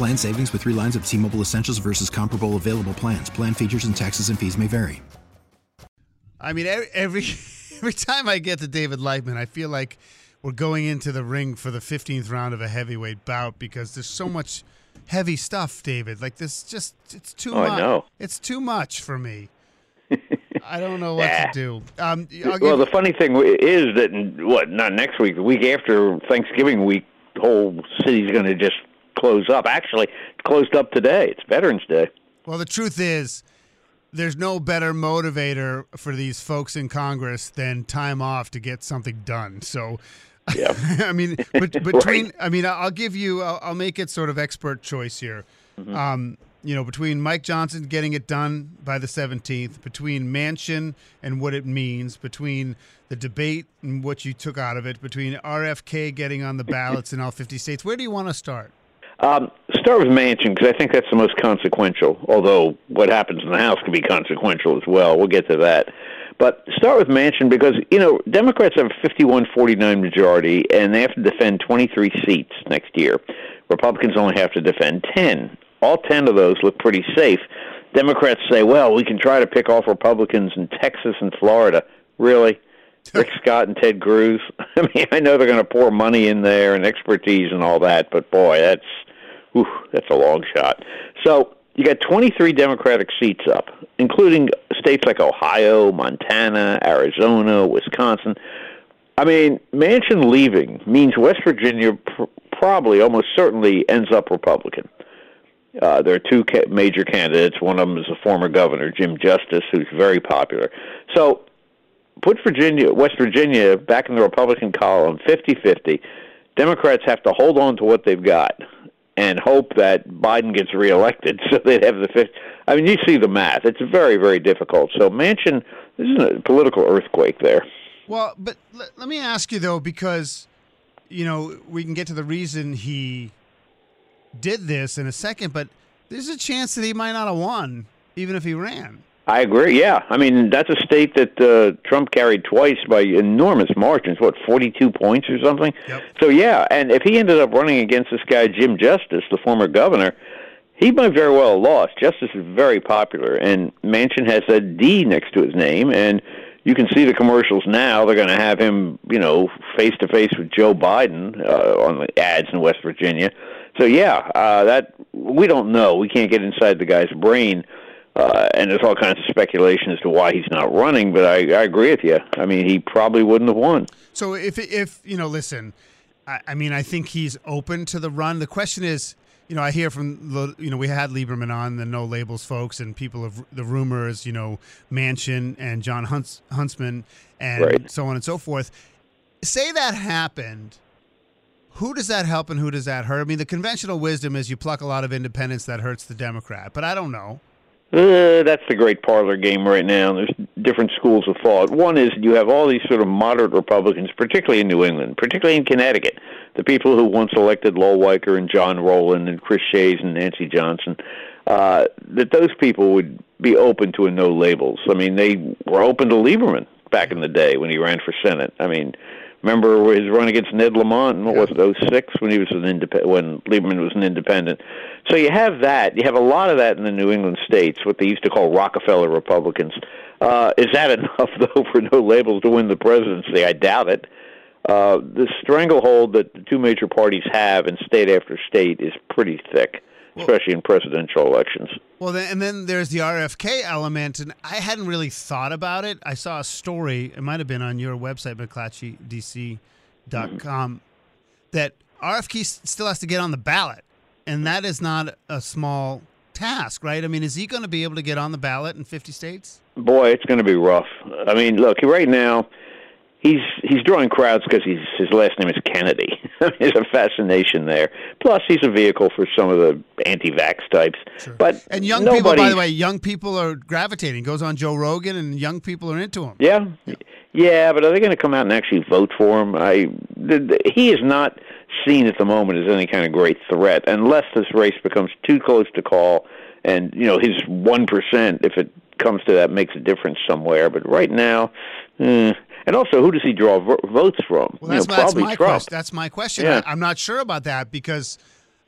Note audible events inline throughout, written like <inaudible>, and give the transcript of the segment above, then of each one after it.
Plan savings with three lines of T Mobile Essentials versus comparable available plans. Plan features and taxes and fees may vary. I mean, every <laughs> every time I get to David Lightman, I feel like we're going into the ring for the 15th round of a heavyweight bout because there's so much heavy stuff, David. Like this, just it's too Oh, I much. know. It's too much for me. <laughs> I don't know what Yeah. to do. Um, I'll well, the funny thing is that what not next week, the week after Thanksgiving week, the whole city's going to just close up. Actually, it's closed up today. It's Veterans Day. Well, the truth is, there's no better motivator for these folks in Congress than time off to get something done. So, <laughs> Yeah. I mean, but, <laughs> between, I mean, I'll give you, I'll, I'll make it sort of expert choice here. Mm-hmm. Um, you know, between Mike Johnson getting it done by the 17th, between Manchin and what it means, between the debate and what you took out of it, between RFK getting on the ballots in all 50 states, where do you want to start? Um, start with Manchin because I think that's the most consequential. Although what happens in the House can be consequential as well. We'll get to that. But start with Manchin because you know Democrats have a 51-49 majority, and they have to defend 23 seats next year. Republicans only have to defend 10. All 10 of those look pretty safe. Democrats say, "Well, we can try to pick off Republicans in Texas and Florida." Really? <laughs> Rick Scott and Ted Cruz. <laughs> I mean, I know they're going to pour money in there and expertise and all that, but boy, that's that's a long shot. So you got 23 Democratic seats up, including states like Ohio, Montana, Arizona, Wisconsin. I mean, Manchin leaving means West Virginia pr- probably, almost certainly, ends up Republican. Uh, there are two ca- major candidates. One of them is a former governor, Jim Justice, who's very popular. So put Virginia, West Virginia back in the Republican column, 50-50. Democrats have to hold on to what they've got and hope that Biden gets reelected <laughs> so they'd have the fifth. I mean, you see the math. It's very, very difficult. So Manchin, this is a political earthquake there. Well, but let, let me ask you though, because you know we can get to the reason he did this in a second, but there's a chance that he might not have won, even if he ran. I agree. Yeah, I mean that's a state that uh, Trump carried twice by enormous margins. What, forty-two points or something? Yep. So yeah, and if he ended up running against this guy Jim Justice, the former governor, he might very well have lost. Justice is very popular, and Manchin has a D next to his name, and you can see the commercials now. They're going to have him, you know, face to face with Joe Biden uh, on the ads in West Virginia. So yeah, uh, that we don't know. We can't get inside the guy's brain. Uh, and there's all kinds of speculation as to why he's not running, but I, I agree with you. I mean, he probably wouldn't have won. So if if you know, listen, I, I mean, I think he's open to the run. The question is, you know, I hear from the, you know, we had Lieberman on the No Labels folks and people of the rumors, you know, Manchin and John Hunts, Huntsman and Right. so on and so forth. Say that happened. Who does that help and who does that hurt? I mean, the conventional wisdom is you pluck a lot of independents that hurts the Democrat, but I don't know. Uh, that's the great parlor game right now. There's different schools of thought. One is you have all these sort of moderate Republicans, particularly in New England, particularly in Connecticut, the people who once elected Lowell Weicker and John Rowland and Chris Shays and Nancy Johnson, uh, that those people would be open to a no labels. I mean, they were open to Lieberman back in the day when he ran for Senate. I mean, remember his run against Ned Lamont in what was it, 06 when he was an independent, when Lieberman was an independent. So you have that. You have a lot of that in the New England states, what they used to call Rockefeller Republicans. Uh, is that <laughs> enough, though, for no labels to win the presidency? I doubt it. uh, the stranglehold that the two major parties have in state after state is pretty thick, especially in presidential elections. Well, then, and then there's the RFK element, and I hadn't really thought about it. I saw a story, it might have been on your website, McClatchydc.com, that RFK still has to get on the ballot, and that is not a small task, right? I mean, is he going to be able to get on the ballot in 50 states? Boy, it's going to be rough. I mean, look, right now he's he's drawing crowds because he's his last name is Kennedy. <laughs> There's a fascination there. Plus, he's a vehicle for some of the anti-vax types. But And young people, by the way, young people are gravitating. Goes on Joe Rogan, and young people are into him. Yeah, yeah, but are they going to come out and actually vote for him? I th- th- he is not seen at the moment as any kind of great threat, unless this race becomes too close to call, and you know his one percent, if it comes to that, makes a difference somewhere. But right now, eh. And also, who does he draw vo- votes from? Well, that's, know, that's my Trump. question. That's my question. Yeah. I, I'm not sure about that because,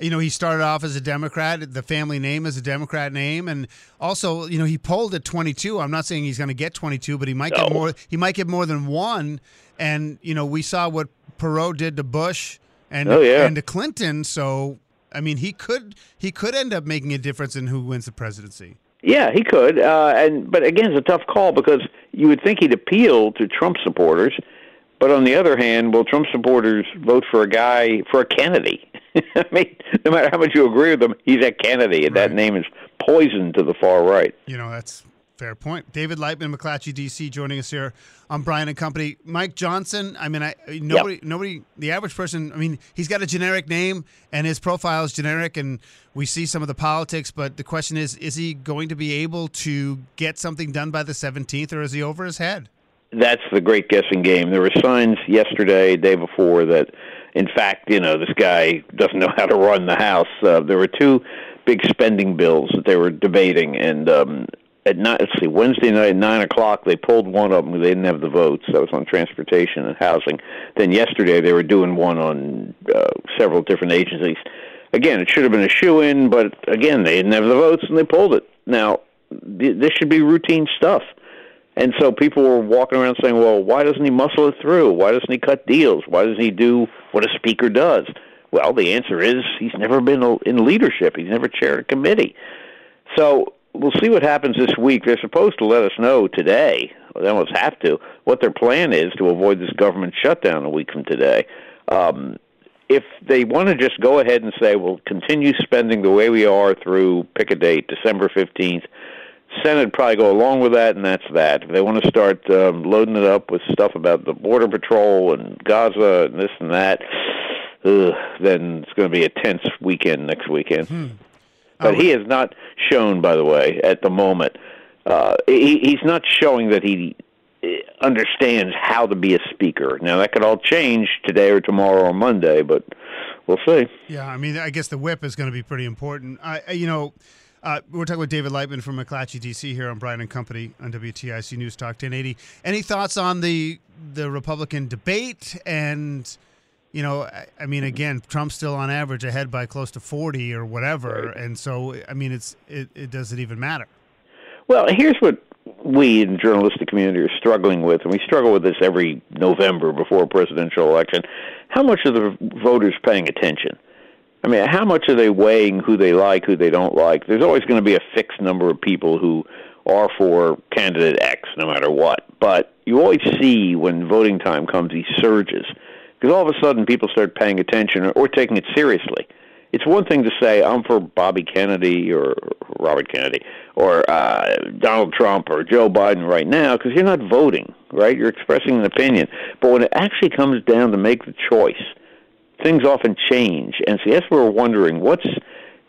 you know, he started off as a Democrat. The family name is a Democrat name, and also, you know, he polled at 22. I'm not saying he's going to get 22, but he might get more. He might get more than one. And you know, we saw what Perot did to Bush and Oh, yeah. and to Clinton. So, I mean, he could he could end up making a difference in who wins the presidency. Yeah, he could, uh, and but again, it's a tough call because you would think he'd appeal to Trump supporters, but on the other hand, will Trump supporters vote for a guy for a Kennedy? <laughs> I mean, no matter how much you agree with him, he's a Kennedy, and that name is poison to the far right. You know, that's fair point. David Lightman, McClatchy, DC, joining us here on Brian and Company. Mike Johnson. I mean, I nobody, nobody, the average person. I mean, he's got a generic name and his profile is generic, and we see some of the politics. But the question is, is he going to be able to get something done by the 17th, or is he over his head? That's the great guessing game. There were signs yesterday, day before, that in fact, you know, this guy doesn't know how to run the House. Uh, there were two big spending bills that they were debating, and um, at night, let's see, Wednesday night at nine o'clock, they pulled one of them. They didn't have the votes. That was on transportation and housing. Then yesterday, they were doing one on uh, several different agencies. Again, it should have been a shoe in, but again, they didn't have the votes and they pulled it. Now, th- this should be routine stuff. And so people were walking around saying, well, why doesn't he muscle it through? Why doesn't he cut deals? Why doesn't he do what a speaker does? Well, the answer is he's never been in leadership. He's never chaired a committee. So we'll see what happens this week. They're supposed to let us know today, they almost have to, what their plan is to avoid this government shutdown a week from today. Um, if they want to just go ahead and say, we'll continue spending the way we are through, pick a date, December 15th, Senate probably go along with that, and that's that. If they want to start um, loading it up with stuff about the Border Patrol and Gaza and this and that, ugh, then it's going to be a tense weekend next weekend. But he has not shown, by the way, at the moment, uh, he, he's not showing that he uh, understands how to be a speaker. Now, that could all change today or tomorrow or Monday, but we'll see. Yeah, I mean, I guess the whip is going to be pretty important. I, I- you know, uh, we're talking with David Lightman from McClatchy, DC, here on Brian and Company on WTIC News Talk 1080. Any thoughts on the the Republican debate? And you know, I, I mean, mm-hmm. again, Trump's still on average ahead by close to 40 or whatever, and so I mean, it's it, it doesn't even matter? Well, here's what we in the journalistic community are struggling with, and we struggle with this every November before a presidential election. How much are the voters paying attention? I mean, how much are they weighing who they like, who they don't like? There's always going to be a fixed number of people who are for candidate X, no matter what. But you always see when voting time comes these surges, because all of a sudden people start paying attention or, or taking it seriously. It's one thing to say I'm for Bobby Kennedy or Robert Kennedy or uh, Donald Trump or Joe Biden right now because you're not voting, right? You're expressing an opinion. But when it actually comes down to make the choice, things often change. And so yes, we're wondering what's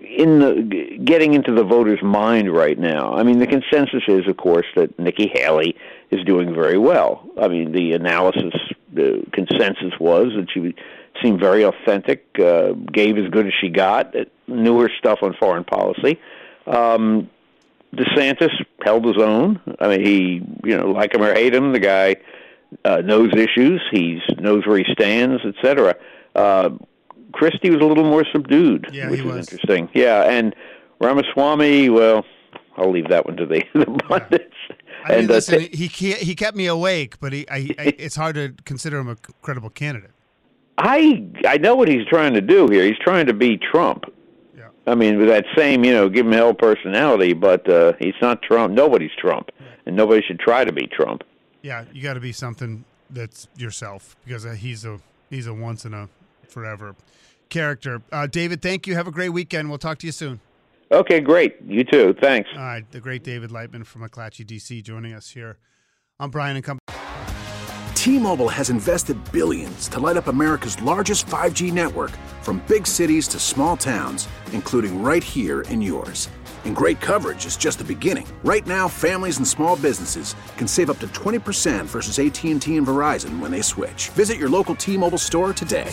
in the getting into the voter's mind right now. I mean, the consensus is, of course, that Nikki Haley is doing very well. I mean, the analysis, the consensus was that she seemed very authentic, uh, gave as good as she got, knew her stuff on foreign policy. Um, DeSantis held his own. I mean, he, you know, like him or hate him, the guy uh, knows issues. He knows where he stands, etc. Uh, Christie was a little more subdued, Yeah, which he is was. interesting. Yeah, and Ramaswamy, well, I'll leave that one to the, <laughs> the pundits. I mean, and uh, listen, t- he he kept me awake, but he, I, I, it's hard to consider him a credible candidate. I I know what he's trying to do here. He's trying to be Trump. Yeah. I mean, with that same, you know, give him hell personality, but uh, he's not Trump. Nobody's Trump, and nobody should try to be Trump. Yeah, you got to be something that's yourself because uh, he's a he's a once in a forever character. Uh, David, thank you. Have a great weekend. We'll talk to you soon. Okay, great. You too. Thanks. All right, the great David Lightman from McClatchy, DC, joining us here. I'm Brian and Company. T-Mobile has invested billions to light up America's largest 5G network from big cities to small towns, including right here in yours. And great coverage is just the beginning. Right now, families and small businesses can save up to 20% versus AT&T and Verizon when they switch. Visit your local T-Mobile store today.